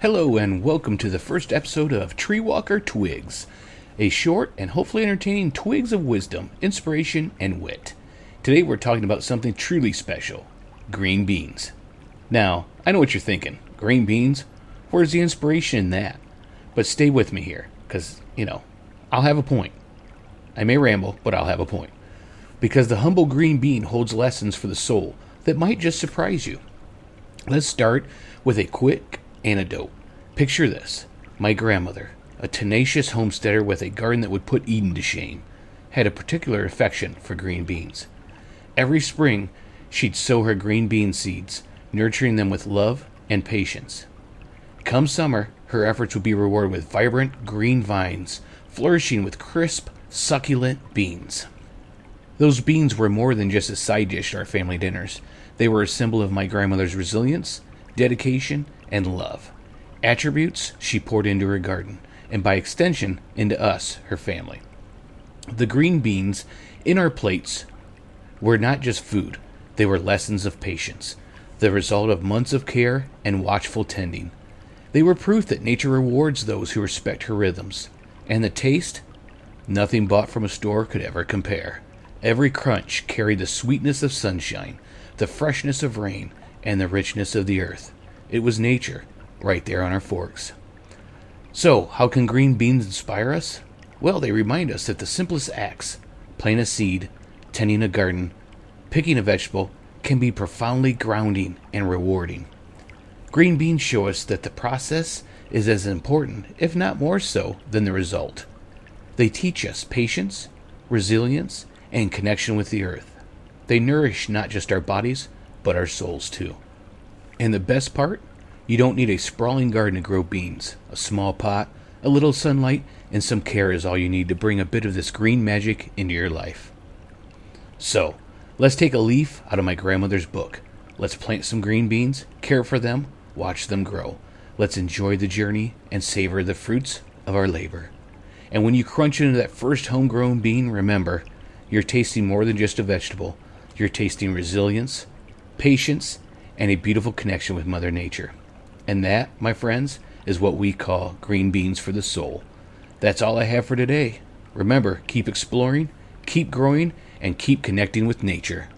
Hello, and welcome to the first episode of TreeWalker Twigs, a short and hopefully entertaining twigs of wisdom, inspiration, and wit. Today we're talking about something truly special green beans. Now, I know what you're thinking green beans? Where's the inspiration in that? But stay with me here, because, you know, I'll have a point. I may ramble, but I'll have a point. Because the humble green bean holds lessons for the soul that might just surprise you. Let's start with a quick anecdote. Picture this my grandmother, a tenacious homesteader with a garden that would put Eden to shame, had a particular affection for green beans. Every spring, she'd sow her green bean seeds, nurturing them with love and patience. Come summer, her efforts would be rewarded with vibrant green vines, flourishing with crisp, succulent beans. Those beans were more than just a side dish at our family dinners. They were a symbol of my grandmother's resilience, dedication, and love. Attributes she poured into her garden, and by extension, into us, her family. The green beans in our plates were not just food, they were lessons of patience, the result of months of care and watchful tending. They were proof that nature rewards those who respect her rhythms, and the taste, nothing bought from a store could ever compare. Every crunch carried the sweetness of sunshine, the freshness of rain, and the richness of the earth. It was nature, right there on our forks. So, how can green beans inspire us? Well, they remind us that the simplest acts, planting a seed, tending a garden, picking a vegetable, can be profoundly grounding and rewarding. Green beans show us that the process is as important, if not more so, than the result. They teach us patience, resilience, and connection with the earth. They nourish not just our bodies, but our souls too. And the best part? You don't need a sprawling garden to grow beans. A small pot, a little sunlight, and some care is all you need to bring a bit of this green magic into your life. So, let's take a leaf out of my grandmother's book. Let's plant some green beans, care for them, watch them grow. Let's enjoy the journey and savor the fruits of our labor. And when you crunch into that first homegrown bean, remember, you're tasting more than just a vegetable. You're tasting resilience, patience, and a beautiful connection with Mother Nature. And that, my friends, is what we call green beans for the soul. That's all I have for today. Remember, keep exploring, keep growing, and keep connecting with nature.